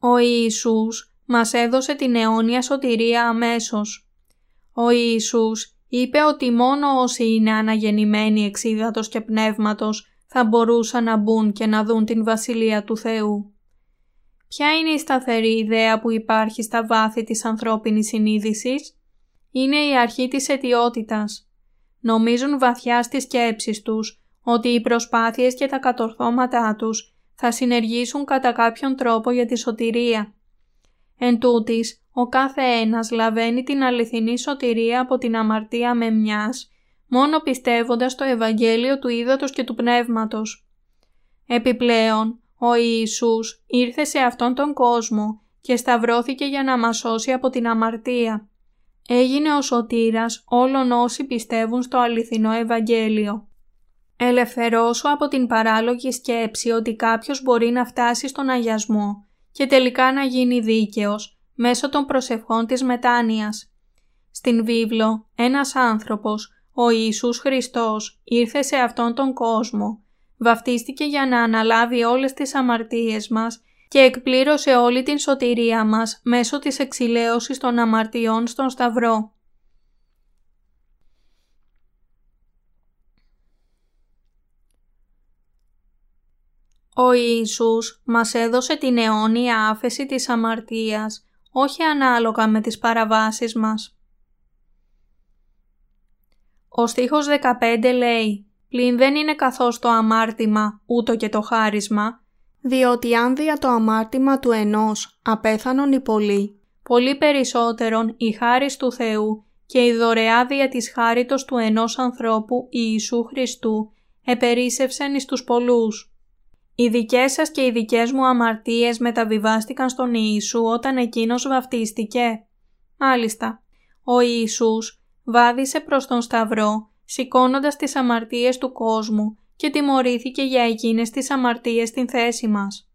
Ο Ιησούς μας έδωσε την αιώνια σωτηρία αμέσως. Ο Ιησούς είπε ότι μόνο όσοι είναι αναγεννημένοι εξίδατος και πνεύματος θα μπορούσαν να μπουν και να δουν την Βασιλεία του Θεού. Ποια είναι η σταθερή ιδέα που υπάρχει στα βάθη της ανθρώπινης συνείδησης; Είναι η αρχή της αιτιότητας. Νομίζουν βαθιά στις σκέψεις τους ότι οι προσπάθειες και τα κατορθώματά τους θα συνεργήσουν κατά κάποιον τρόπο για τη σωτηρία. Εν τούτης, ο κάθε ένας λαβαίνει την αληθινή σωτηρία από την αμαρτία με μιας, μόνο πιστεύοντας το Ευαγγέλιο του Ήδατος και του Πνεύματος. Επιπλέον, ο Ιησούς ήρθε σε αυτόν τον κόσμο και σταυρώθηκε για να μας σώσει από την αμαρτία. Έγινε ο σωτήρας όλων όσοι πιστεύουν στο αληθινό Ευαγγέλιο. Ελευθερώσω από την παράλογη σκέψη ότι κάποιος μπορεί να φτάσει στον αγιασμό και τελικά να γίνει δίκαιος μέσω των προσευχών της μετάνοιας. Στην βίβλο, ένας άνθρωπος, ο Ιησούς Χριστός, ήρθε σε αυτόν τον κόσμο, βαφτίστηκε για να αναλάβει όλες τις αμαρτίες μας και εκπλήρωσε όλη την σωτηρία μας μέσω της εξηλαίωσης των αμαρτιών στον Σταυρό. Ο Ιησούς μας έδωσε την αιώνια άφεση της αμαρτίας, όχι ανάλογα με τις παραβάσεις μας. Ο στίχος 15 λέει «Πλην δεν είναι καθώς το αμάρτημα, ούτω και το χάρισμα, διότι αν δια το αμάρτημα του ενός απέθανον οι πολλοί, πολύ περισσότερον η χάρις του Θεού και η δωρεά δια της χάριτος του ενός ανθρώπου Ιησού Χριστού επερίσευσεν εις τους πολλούς». Οι δικές σας και οι δικές μου αμαρτίες μεταβιβάστηκαν στον Ιησού όταν εκείνος βαφτίστηκε. Μάλιστα, ο Ιησούς βάδισε προς τον Σταυρό, σηκώνοντας τις αμαρτίες του κόσμου και τιμωρήθηκε για εκείνες τις αμαρτίες στην θέση μας.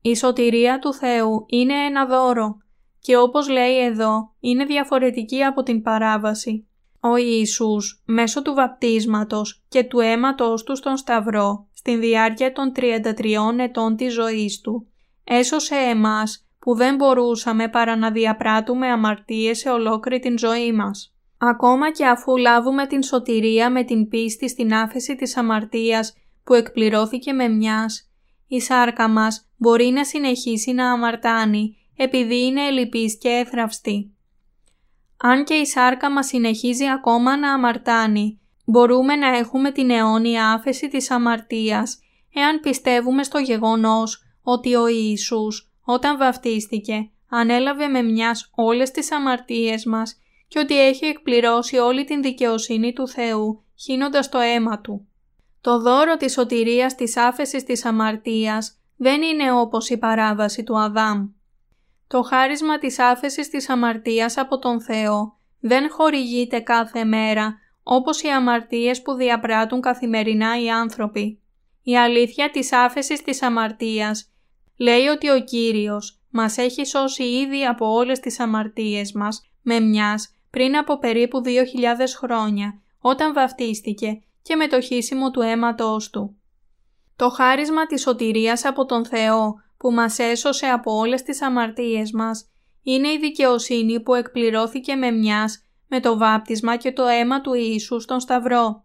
Η σωτηρία του Θεού είναι ένα δώρο και όπως λέει εδώ είναι διαφορετική από την παράβαση. Ο Ιησούς μέσω του βαπτίσματος και του αίματος του στον Σταυρό στην διάρκεια των 33 ετών της ζωής Του έσωσε εμάς που δεν μπορούσαμε παρά να διαπράττουμε αμαρτίες σε ολόκληρη την ζωή μας. Ακόμα και αφού λάβουμε την σωτηρία με την πίστη στην άφεση της αμαρτίας που εκπληρώθηκε με μιας, η σάρκα μας μπορεί να συνεχίσει να αμαρτάνει επειδή είναι ελλειπής και έθραυστη. Αν και η σάρκα μας συνεχίζει ακόμα να αμαρτάνει, μπορούμε να έχουμε την αιώνια άφεση της αμαρτίας, εάν πιστεύουμε στο γεγονός ότι ο Ιησούς όταν βαφτίστηκε ανέλαβε με μιας όλες τις αμαρτίες μας και ότι έχει εκπληρώσει όλη την δικαιοσύνη του Θεού χύνοντας το αίμα Του. Το δώρο της σωτηρίας της άφεσης της αμαρτίας δεν είναι όπως η παράβαση του Αδάμ. Το χάρισμα της άφεσης της αμαρτίας από τον Θεό δεν χορηγείται κάθε μέρα όπως οι αμαρτίες που διαπράττουν καθημερινά οι άνθρωποι. Η αλήθεια της άφεσης της αμαρτίας λέει ότι ο Κύριος μας έχει σώσει ήδη από όλες τις αμαρτίες μας με μιας πριν από περίπου 2.000 χρόνια όταν βαφτίστηκε και με το χύσιμο του αίματός του. Το χάρισμα της σωτηρίας από τον Θεό που μας έσωσε από όλες τις αμαρτίες μας είναι η δικαιοσύνη που εκπληρώθηκε με μιας με το βάπτισμα και το αίμα του Ιησού στον Σταυρό.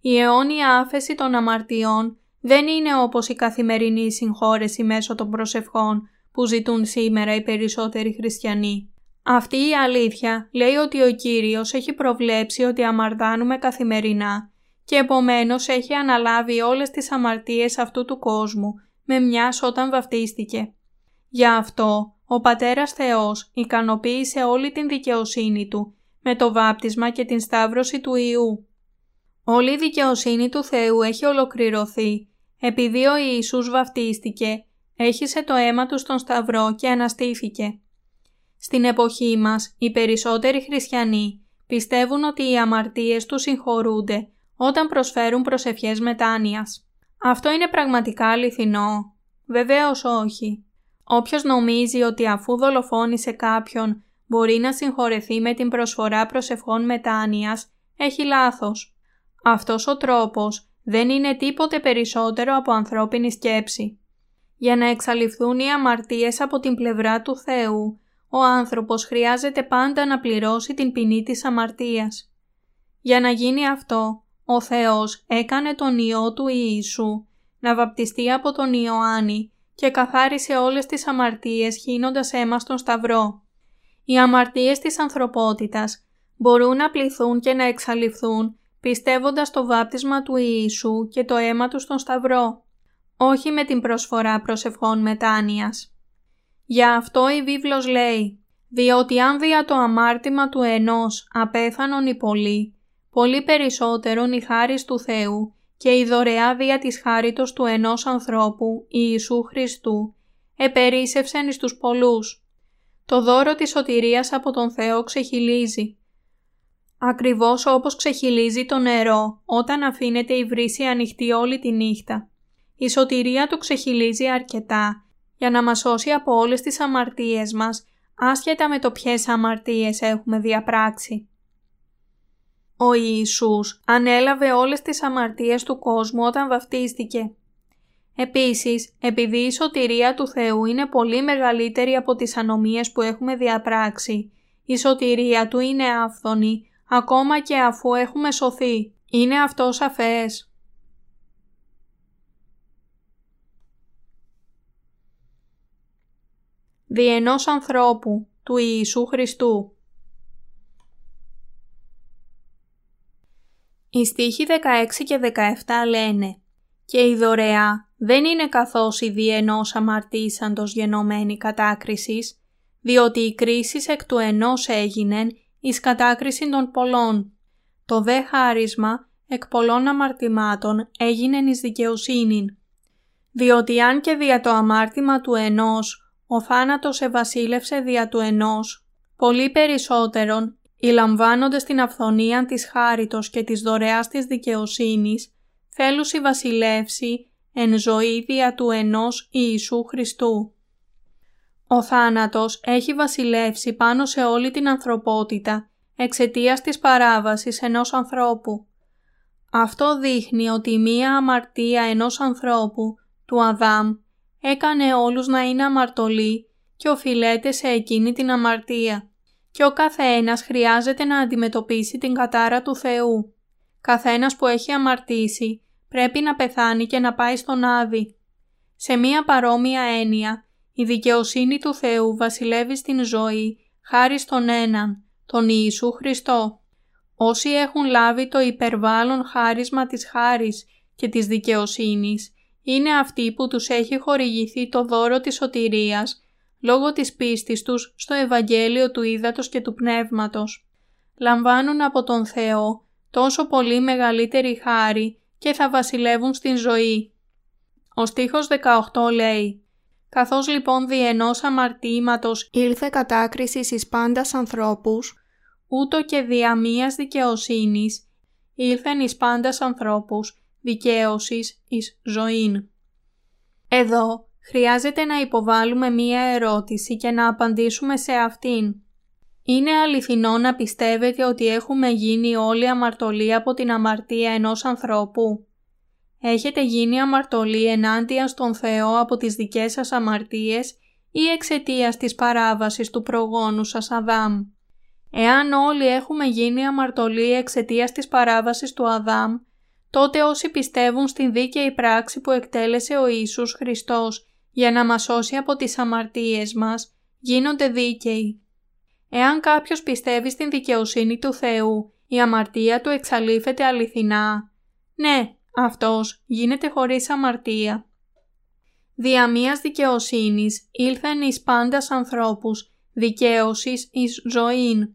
Η αιώνια άφεση των αμαρτιών δεν είναι όπως η καθημερινή συγχώρεση μέσω των προσευχών που ζητούν σήμερα οι περισσότεροι χριστιανοί. Αυτή η αλήθεια λέει ότι ο Κύριος έχει προβλέψει ότι αμαρτάνουμε καθημερινά και επομένως έχει αναλάβει όλες τις αμαρτίες αυτού του κόσμου με μιας όταν βαφτίστηκε. Γι' αυτό ο Πατέρας Θεός ικανοποίησε όλη την δικαιοσύνη Του με το βάπτισμα και την σταύρωση του Ιού. Όλη η δικαιοσύνη του Θεού έχει ολοκληρωθεί επειδή ο Ιησούς βαφτίστηκε, έχισε το αίμα Του στον Σταυρό και αναστήθηκε. Στην εποχή μας, οι περισσότεροι χριστιανοί πιστεύουν ότι οι αμαρτίες τους συγχωρούνται όταν προσφέρουν προσευχές μετάνοιας. Αυτό είναι πραγματικά αληθινό. Βεβαίως όχι. Όποιος νομίζει ότι αφού δολοφόνησε κάποιον μπορεί να συγχωρεθεί με την προσφορά προσευχών μετάνοιας, έχει λάθος. Αυτός ο τρόπος δεν είναι τίποτε περισσότερο από ανθρώπινη σκέψη. Για να εξαλειφθούν οι αμαρτίες από την πλευρά του Θεού, ο άνθρωπος χρειάζεται πάντα να πληρώσει την ποινή της αμαρτίας. Για να γίνει αυτό, ο Θεός έκανε τον Υιό του Ιησού να βαπτιστεί από τον Ιωάννη και καθάρισε όλες τις αμαρτίες χύνοντας αίμα στον Σταυρό. Οι αμαρτίες της ανθρωπότητας μπορούν να πληθούν και να εξαλειφθούν πιστεύοντας το βάπτισμα του Ιησού και το αίμα του στον Σταυρό, όχι με την προσφορά προσευχών μετάνοιας. Γι' αυτό η βίβλος λέει «Διότι αν δια το αμάρτημα του ενός απέθανον οι πολλοί, πολύ περισσότερον η χάρις του Θεού και η δωρεά δια της χάριτος του ενός ανθρώπου, Ιησού Χριστού, επερίσευσεν εις τους πολλούς. Το δώρο της σωτηρίας από τον Θεό ξεχυλίζει. Ακριβώς όπως ξεχυλίζει το νερό όταν αφήνεται η βρύση ανοιχτή όλη τη νύχτα. Η σωτηρία του ξεχυλίζει αρκετά για να μας σώσει από όλες τις αμαρτίες μας, άσχετα με το ποιες αμαρτίες έχουμε διαπράξει. Ο Ιησούς ανέλαβε όλες τις αμαρτίες του κόσμου όταν βαφτίστηκε. Επίσης, επειδή η σωτηρία του Θεού είναι πολύ μεγαλύτερη από τις ανομίες που έχουμε διαπράξει, η σωτηρία Του είναι άφθονη, ακόμα και αφού έχουμε σωθεί. Είναι αυτό σαφές. Διενός ανθρώπου, του Ιησού Χριστού. Οι στίχοι 16 και 17 λένε «Και η δωρεά δεν είναι καθώς η διενός αμαρτήσαντος γενομένη κατάκρισης, διότι η κρίση εκ του ενός έγινεν εις κατάκριση των πολλών. Το δε χάρισμα εκ πολλών αμαρτημάτων έγινεν εις δικαιοσύνην. Διότι αν και δια το αμάρτημα του ενός ο θάνατος ευασίλευσε δια του ενός, πολύ περισσότερον λαμβάνοντες την αυθονία της χάριτος και της δωρεάς της δικαιοσύνης, θέλουσι βασιλεύσει εν ζωή δια του ενός Ιησού Χριστού. Ο θάνατος έχει βασιλεύσει πάνω σε όλη την ανθρωπότητα εξαιτίας της παράβασης ενός ανθρώπου. Αυτό δείχνει ότι μία αμαρτία ενός ανθρώπου, του Αδάμ, έκανε όλους να είναι αμαρτωλοί και οφειλέται σε εκείνη την αμαρτία και ο καθένας χρειάζεται να αντιμετωπίσει την κατάρα του Θεού. Καθένας που έχει αμαρτήσει πρέπει να πεθάνει και να πάει στον Άδη. Σε μία παρόμοια έννοια, η δικαιοσύνη του Θεού βασιλεύει στην ζωή χάρη στον έναν, τον Ιησού Χριστό. Όσοι έχουν λάβει το υπερβάλλον χάρισμα της χάρης και της δικαιοσύνης, είναι αυτοί που τους έχει χορηγηθεί το δώρο της σωτηρίας λόγω της πίστης τους στο Ευαγγέλιο του Ήδατος και του Πνεύματος. Λαμβάνουν από τον Θεό τόσο πολύ μεγαλύτερη χάρη και θα βασιλεύουν στην ζωή. Ο στίχος 18 λέει «Καθώς λοιπόν δι' ενός αμαρτήματος ήλθε κατάκριση εις πάντας ανθρώπους, ούτω και δια μίας δικαιοσύνης ήλθεν εις πάντας ανθρώπους δικαίωσης εις ζωήν». Εδώ χρειάζεται να υποβάλουμε μία ερώτηση και να απαντήσουμε σε αυτήν. Είναι αληθινό να πιστεύετε ότι έχουμε γίνει όλοι αμαρτωλοί από την αμαρτία ενός ανθρώπου; Έχετε γίνει αμαρτωλοί ενάντια στον Θεό από τις δικές σας αμαρτίες ή εξαιτίας της παράβασης του προγόνου σας Αδάμ. Εάν όλοι έχουμε γίνει αμαρτωλοί εξαιτίας της παράβασης του Αδάμ, τότε όσοι πιστεύουν στην δίκαιη πράξη που εκτέλεσε ο Ιησούς Χριστός για να μας σώσει από τις αμαρτίες μας, γίνονται δίκαιοι. Εάν κάποιος πιστεύει στην δικαιοσύνη του Θεού, η αμαρτία του εξαλείφεται αληθινά. Ναι, αυτός γίνεται χωρίς αμαρτία. Δια μίας δικαιοσύνης ήλθεν εις πάντας ανθρώπους, δικαίωσης εις ζωήν.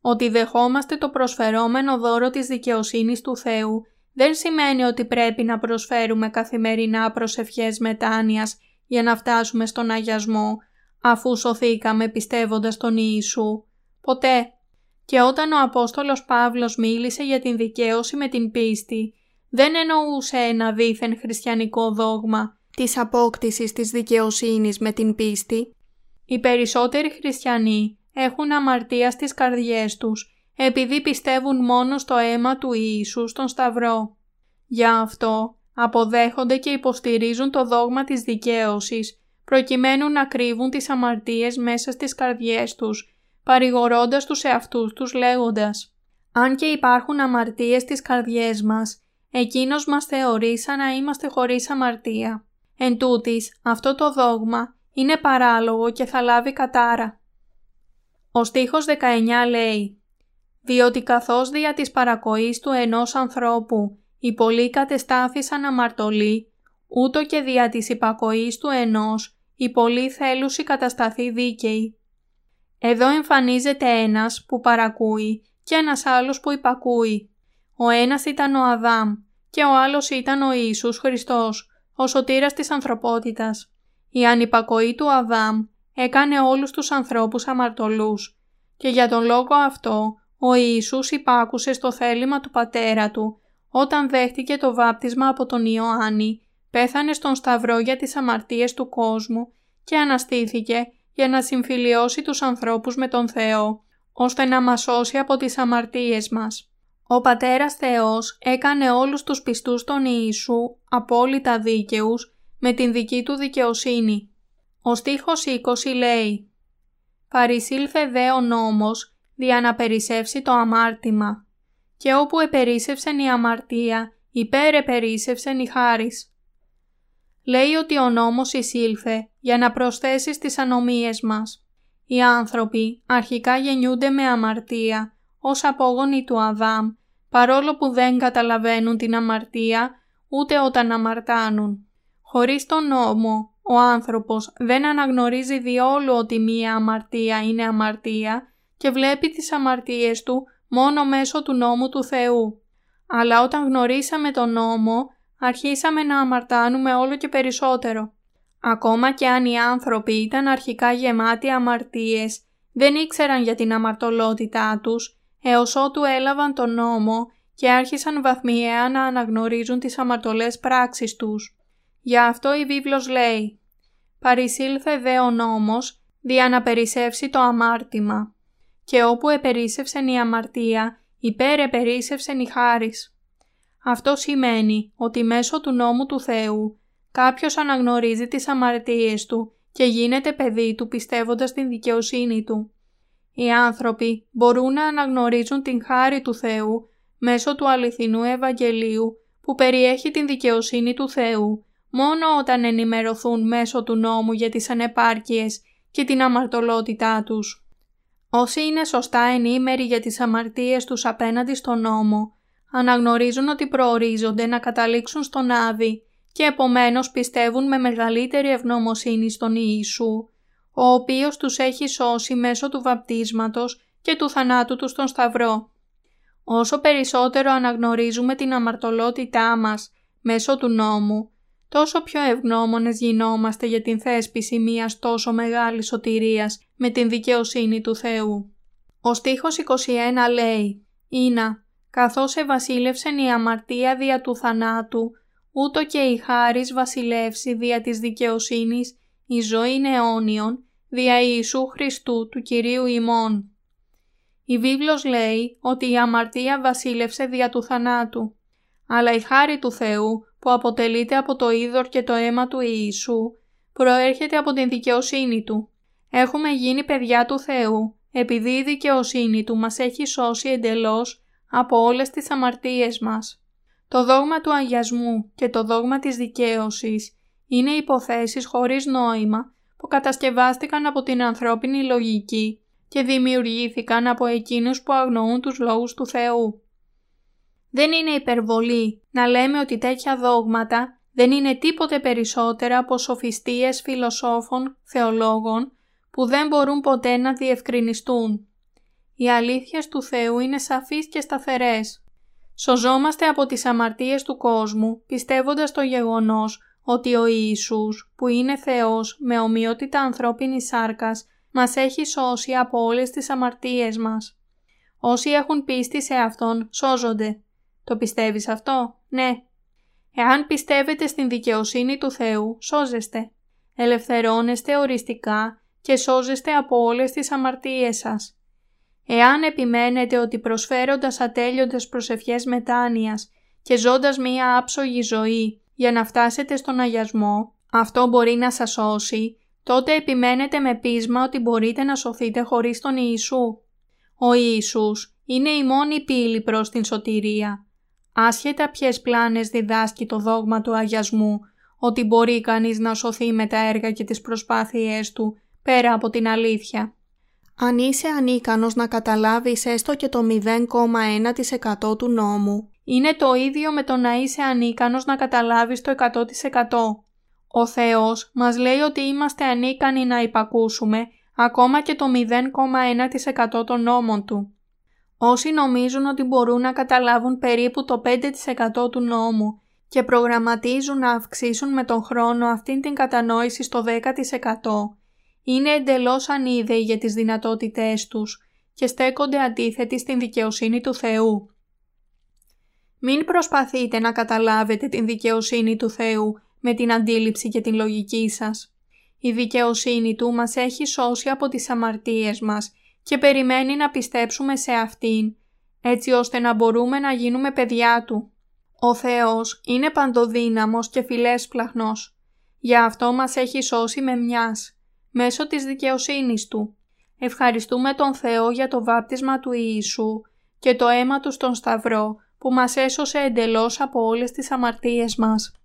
Ότι δεχόμαστε το προσφερόμενο δώρο της δικαιοσύνης του Θεού δεν σημαίνει ότι πρέπει να προσφέρουμε καθημερινά προσευχές μετάνοιας για να φτάσουμε στον αγιασμό, αφού σωθήκαμε πιστεύοντας τον Ιησού. Ποτέ. Και όταν ο Απόστολος Παύλος μίλησε για την δικαίωση με την πίστη, δεν εννοούσε ένα δίθεν χριστιανικό δόγμα της απόκτησης της δικαιοσύνης με την πίστη. Οι περισσότεροι χριστιανοί έχουν αμαρτία στις καρδιές τους, επειδή πιστεύουν μόνο στο αίμα του Ιησού στον Σταυρό. Γι' αυτό αποδέχονται και υποστηρίζουν το δόγμα της δικαίωσης, προκειμένου να κρύβουν τις αμαρτίες μέσα στις καρδιές τους, παρηγορώντας τους εαυτούς τους λέγοντας «Αν και υπάρχουν αμαρτίες στις καρδιές μας, εκείνος μας θεωρεί σαν να είμαστε χωρίς αμαρτία». Εν τούτης, αυτό το δόγμα είναι παράλογο και θα λάβει κατάρα. Ο στίχος 19 λέει «Διότι καθώς δια της παρακοής του ενός ανθρώπου οι πολλοί κατεστάθησαν αμαρτωλοί, ούτω και δια της υπακοής του ενός οι πολλοί θέλουσι κατασταθεί δίκαιοι». Εδώ εμφανίζεται ένας που παρακούει και ένας άλλος που υπακούει. Ο ένας ήταν ο Αδάμ και ο άλλος ήταν ο Ιησούς Χριστός, ο σωτήρας της ανθρωπότητας. Η ανυπακοή του Αδάμ έκανε όλους τους ανθρώπους αμαρτωλούς και για τον λόγο αυτό ο Ιησούς υπάκουσε στο θέλημα του πατέρα του όταν δέχτηκε το βάπτισμα από τον Ιωάννη, πέθανε στον σταυρό για τις αμαρτίες του κόσμου και αναστήθηκε για να συμφιλιώσει τους ανθρώπους με τον Θεό, ώστε να μας σώσει από τις αμαρτίες μας. Ο Πατέρας Θεός έκανε όλους τους πιστούς των Ιησού απόλυτα δίκαιους με την δική του δικαιοσύνη. Ο στίχος 20 λέει «Παρισήλθε δε ο νόμος δια να περισσεύσει το αμάρτημα και όπου επερίσευσεν η αμαρτία υπέρ επερίσευσεν η χάρις». Λέει ότι ο νόμος εισήλθε για να προσθέσει στις ανομίες μας. Οι άνθρωποι αρχικά γεννιούνται με αμαρτία ως απόγονοι του Αδάμ παρόλο που δεν καταλαβαίνουν την αμαρτία ούτε όταν αμαρτάνουν. Χωρίς τον νόμο, ο άνθρωπος δεν αναγνωρίζει διόλου ότι μία αμαρτία είναι αμαρτία και βλέπει τις αμαρτίες του μόνο μέσω του νόμου του Θεού. Αλλά όταν γνωρίσαμε τον νόμο, αρχίσαμε να αμαρτάνουμε όλο και περισσότερο. Ακόμα και αν οι άνθρωποι ήταν αρχικά γεμάτοι αμαρτίες, δεν ήξεραν για την αμαρτωλότητά τους έως ότου έλαβαν τον νόμο και άρχισαν βαθμιαία να αναγνωρίζουν τις αμαρτωλές πράξεις τους. Γι' αυτό η βίβλος λέει «Παρισήλθε δε ο νόμος, δια να περισσεύσει το αμάρτημα. Και όπου επερίσευσεν η αμαρτία, υπέρ επερίσευσεν η χάρις». Αυτό σημαίνει ότι μέσω του νόμου του Θεού κάποιος αναγνωρίζει τις αμαρτίες του και γίνεται παιδί του πιστεύοντας την δικαιοσύνη του. Οι άνθρωποι μπορούν να αναγνωρίζουν την χάρη του Θεού μέσω του αληθινού Ευαγγελίου που περιέχει την δικαιοσύνη του Θεού μόνο όταν ενημερωθούν μέσω του νόμου για τις ανεπάρκειες και την αμαρτωλότητά τους. Όσοι είναι σωστά ενήμεροι για τις αμαρτίες τους απέναντι στον νόμο, αναγνωρίζουν ότι προορίζονται να καταλήξουν στον Άδη και επομένως πιστεύουν με μεγαλύτερη ευγνωμοσύνη στον Ιησού ο οποίος τους έχει σώσει μέσω του βαπτίσματος και του θανάτου τους στον Σταυρό. Όσο περισσότερο αναγνωρίζουμε την αμαρτωλότητά μας μέσω του νόμου, τόσο πιο ευγνώμονες γινόμαστε για την θέσπιση μιας τόσο μεγάλης σωτηρίας με την δικαιοσύνη του Θεού. Ο στίχος 21 λέει «Ήνα, καθώς ευασίλευσεν η αμαρτία δια του θανάτου, ούτω και η χάρις βασιλεύσει δια της δικαιοσύνης η ζωή αιώνιον δια Ιησού Χριστού του Κυρίου ημών. Η βίβλος λέει ότι η αμαρτία βασίλευσε δια του θανάτου, αλλά η χάρη του Θεού που αποτελείται από το είδωρ και το αίμα του Ιησού προέρχεται από την δικαιοσύνη Του. Έχουμε γίνει παιδιά του Θεού επειδή η δικαιοσύνη Του μας έχει σώσει εντελώς από όλες τις αμαρτίες μας. Το δόγμα του αγιασμού και το δόγμα της δικαίωσης είναι υποθέσεις χωρίς νόημα που κατασκευάστηκαν από την ανθρώπινη λογική και δημιουργήθηκαν από εκείνους που αγνοούν τους λόγους του Θεού. Δεν είναι υπερβολή να λέμε ότι τέτοια δόγματα δεν είναι τίποτε περισσότερα από σοφιστίες φιλοσόφων, θεολόγων που δεν μπορούν ποτέ να διευκρινιστούν. Οι αλήθειες του Θεού είναι σαφείς και σταθερές. Σωζόμαστε από τις αμαρτίες του κόσμου πιστεύοντας το γεγονός ότι ο Ιησούς που είναι Θεός με ομοιότητα ανθρώπινης σάρκας μας έχει σώσει από όλες τις αμαρτίες μας. Όσοι έχουν πίστη σε Αυτόν σώζονται. Το πιστεύεις αυτό; Ναι. Εάν πιστεύετε στην δικαιοσύνη του Θεού, σώζεστε. Ελευθερώνεστε οριστικά και σώζεστε από όλες τις αμαρτίες σας. Εάν επιμένετε ότι προσφέροντας ατέλειωτες προσευχές μετάνοιας και ζώντας μία άψογη ζωή για να φτάσετε στον αγιασμό, αυτό μπορεί να σας σώσει, τότε επιμένετε με πείσμα ότι μπορείτε να σωθείτε χωρίς τον Ιησού. Ο Ιησούς είναι η μόνη πύλη προς την σωτηρία. Άσχετα ποιες πλάνες διδάσκει το δόγμα του αγιασμού, ότι μπορεί κανείς να σωθεί με τα έργα και τις προσπάθειές του, πέρα από την αλήθεια. Αν είσαι ανίκανος να καταλάβεις έστω και το 0,1% του νόμου, είναι το ίδιο με το να είσαι ανίκανος να καταλάβεις το 100%. Ο Θεός μας λέει ότι είμαστε ανίκανοι να υπακούσουμε ακόμα και το 0,1% των νόμων Του. Όσοι νομίζουν ότι μπορούν να καταλάβουν περίπου το 5% του νόμου και προγραμματίζουν να αυξήσουν με τον χρόνο αυτήν την κατανόηση στο 10%, είναι εντελώς ανίδεοι για τις δυνατότητές τους και στέκονται αντίθετοι στην δικαιοσύνη του Θεού. Μην προσπαθείτε να καταλάβετε την δικαιοσύνη του Θεού με την αντίληψη και την λογική σας. Η δικαιοσύνη Του μας έχει σώσει από τις αμαρτίες μας και περιμένει να πιστέψουμε σε Αυτήν, έτσι ώστε να μπορούμε να γίνουμε παιδιά Του. Ο Θεός είναι παντοδύναμος και φιλέσπλαχνος. Γι' αυτό μας έχει σώσει με μιας, μέσω της δικαιοσύνης Του. Ευχαριστούμε τον Θεό για το βάπτισμα του Ιησού και το αίμα Του στον Σταυρό που μας έσωσε εντελώς από όλες τις αμαρτίες μας.